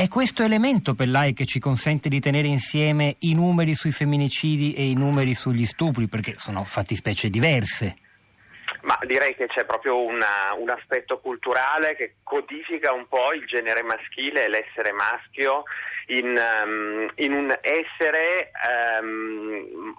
È questo elemento per lei che ci consente di tenere insieme i numeri sui femminicidi e i numeri sugli stupri, perché sono fattispecie diverse. Ma direi che c'è proprio una, un aspetto culturale che codifica un po' il genere maschile e l'essere maschio in, um, in un essere um,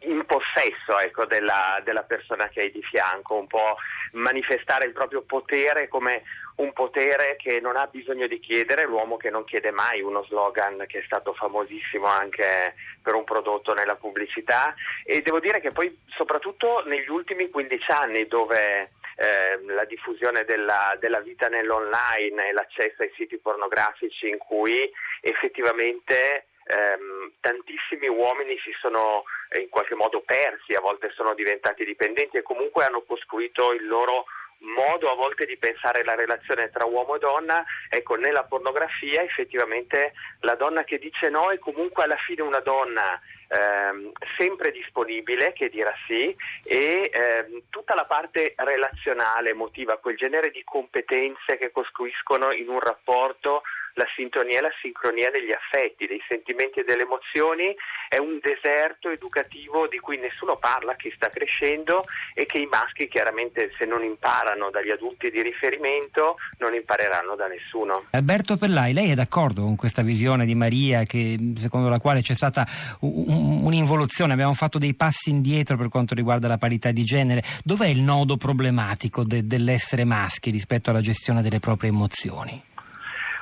in possesso ecco, della, della, persona che hai di fianco, un po' manifestare il proprio potere come un potere che non ha bisogno di chiedere, l'uomo che non chiede mai, uno slogan che è stato famosissimo anche per un prodotto nella pubblicità. E devo dire che poi soprattutto negli ultimi 15 anni dove eh, la diffusione della, della, vita nell'online e l'accesso ai siti pornografici in cui effettivamente ehm, tantissimi uomini si sono eh, in qualche modo persi, a volte sono diventati dipendenti e comunque hanno costruito il loro modo a volte di pensare la relazione tra uomo e donna, ecco, nella pornografia effettivamente la donna che dice no è comunque alla fine una donna ehm, sempre disponibile che dirà sì e ehm, tutta la parte relazionale, emotiva, quel genere di competenze che costruiscono in un rapporto la sintonia e la sincronia degli affetti, dei sentimenti e delle emozioni è un deserto educativo di cui nessuno parla, che sta crescendo e che i maschi chiaramente se non imparano dagli adulti di riferimento non impareranno da nessuno. Alberto Pellai, lei è d'accordo con questa visione di Maria che, secondo la quale c'è stata un, un'involuzione, abbiamo fatto dei passi indietro per quanto riguarda la parità di genere? Dov'è il nodo problematico de, dell'essere maschi rispetto alla gestione delle proprie emozioni?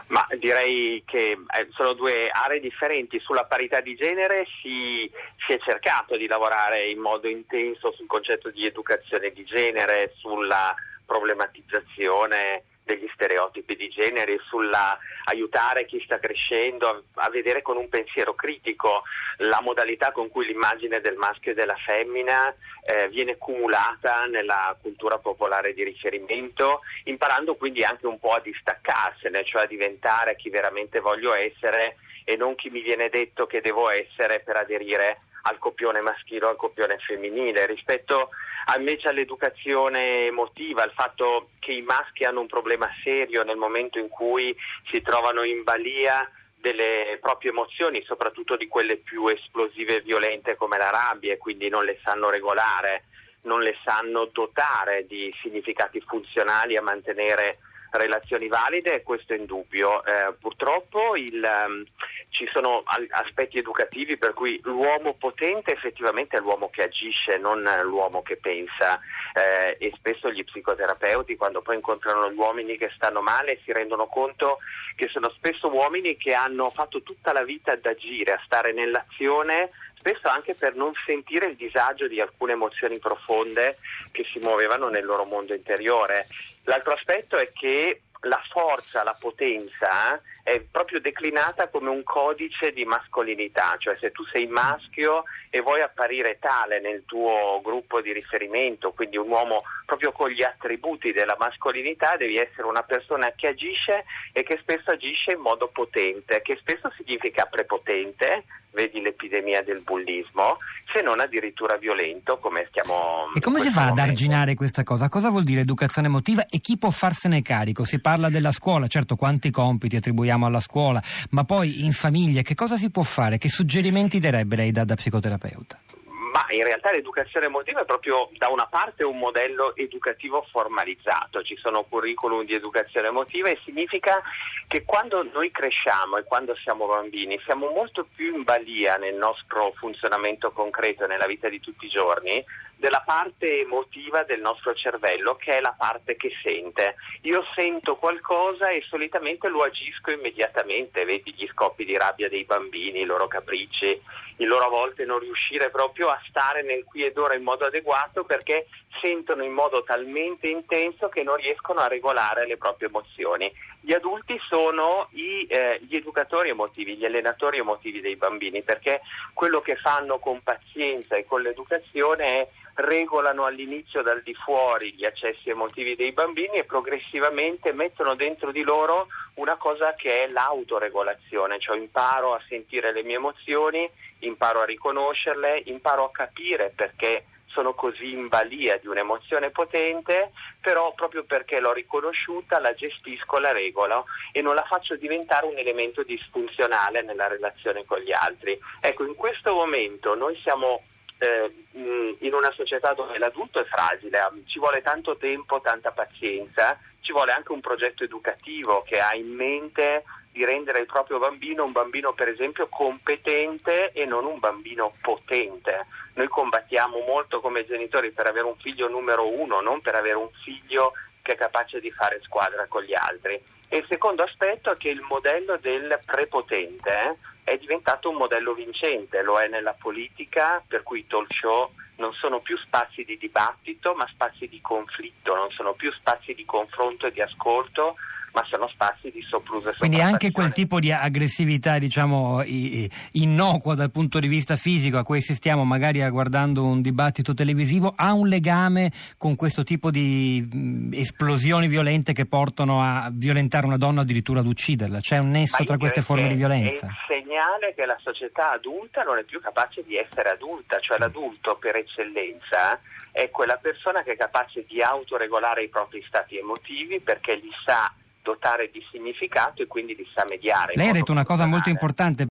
Ma direi che eh, sono due aree differenti. Sulla parità di genere si, si, è cercato di lavorare in modo intenso sul concetto di educazione di genere, sulla problematizzazione degli stereotipi di genere, sulla aiutare chi sta crescendo a, a, vedere con un pensiero critico la modalità con cui l'immagine del maschio e della femmina eh, viene cumulata nella cultura popolare di riferimento, imparando quindi anche un po' a distaccarsene, cioè a diventare chi veramente voglio essere e non chi mi viene detto che devo essere per aderire al copione maschile o al copione femminile, rispetto invece all'educazione emotiva, al fatto che i maschi hanno un problema serio nel momento in cui si trovano in balia delle proprie emozioni, soprattutto di quelle più esplosive e violente come la rabbia e quindi non le sanno regolare, non le sanno dotare di significati funzionali a mantenere relazioni valide, questo è indubbio. Eh, purtroppo il, um, ci sono aspetti educativi per cui l'uomo potente effettivamente è l'uomo che agisce, non l'uomo che pensa eh, e spesso gli psicoterapeuti quando poi incontrano gli uomini che stanno male si rendono conto che sono spesso uomini che hanno fatto tutta la vita ad agire, a stare nell'azione spesso anche per non sentire il disagio di alcune emozioni profonde che si muovevano nel loro mondo interiore. L'altro aspetto è che la forza, la potenza è proprio declinata come un codice di mascolinità, cioè se tu sei maschio e vuoi apparire tale nel tuo gruppo di riferimento, quindi un uomo proprio con gli attributi della mascolinità, devi essere una persona che agisce e che spesso agisce in modo potente, che spesso significa prepotente, vedi l'epidemia del bullismo, se non addirittura violento come stiamo E come si fa momento. ad arginare questa cosa? Cosa vuol dire educazione emotiva e chi può farsene carico? Si parla della scuola, certo quanti compiti attribuiamo alla scuola, ma poi in famiglia che cosa si può fare? Che suggerimenti darebbe lei da, da psicoterapeuta? In realtà l'educazione emotiva è proprio da una parte un modello educativo formalizzato, ci sono curriculum di educazione emotiva e significa che quando noi cresciamo e quando siamo bambini siamo molto più in balia nel nostro funzionamento concreto nella vita di tutti i giorni della parte emotiva del nostro cervello che è la parte che sente. Io sento qualcosa e solitamente lo agisco immediatamente, vedi gli scoppi di rabbia dei bambini, i loro capricci, il loro a volte non riuscire proprio a stare nel qui ed ora in modo adeguato perché sentono in modo talmente intenso che non riescono a regolare le proprie emozioni. Gli adulti sono i, eh, gli educatori emotivi, gli allenatori emotivi dei bambini perché quello che fanno con pazienza e con l'educazione è regolano all'inizio dal di fuori gli accessi emotivi dei bambini e progressivamente mettono dentro di loro una cosa che è l'autoregolazione, cioè imparo a sentire le mie emozioni, imparo a riconoscerle, imparo a capire perché sono così in balia di un'emozione potente, però proprio perché l'ho riconosciuta la gestisco, la regolo e non la faccio diventare un elemento disfunzionale nella relazione con gli altri. Ecco, in questo momento noi siamo eh, in una società dove l'adulto è fragile, ci vuole tanto tempo, tanta pazienza, ci vuole anche un progetto educativo che ha in mente di rendere il proprio bambino un bambino per esempio competente e non un bambino potente. Noi combattiamo molto come genitori per avere un figlio numero uno, non per avere un figlio che è capace di fare squadra con gli altri. E il secondo aspetto è che il modello del prepotente eh, è diventato un modello vincente, lo è nella politica, per cui i talk show non sono più spazi di dibattito, ma spazi di conflitto, non sono più spazi di confronto e di ascolto, ma sono spazi di sopruso e Quindi anche quel tipo di aggressività, diciamo, innocua dal punto di vista fisico a cui assistiamo magari guardando un dibattito televisivo, ha un legame con questo tipo di esplosioni violente che portano a violentare una donna o addirittura ad ucciderla? C'è un nesso tra queste forme di violenza? È il segnale che la società adulta non è più capace di essere adulta, cioè l'adulto per eccellenza è quella persona che è capace di autoregolare i propri stati emotivi perché li sa dotare di significato e quindi di sa mediare. Lei ha detto una cosa molto importante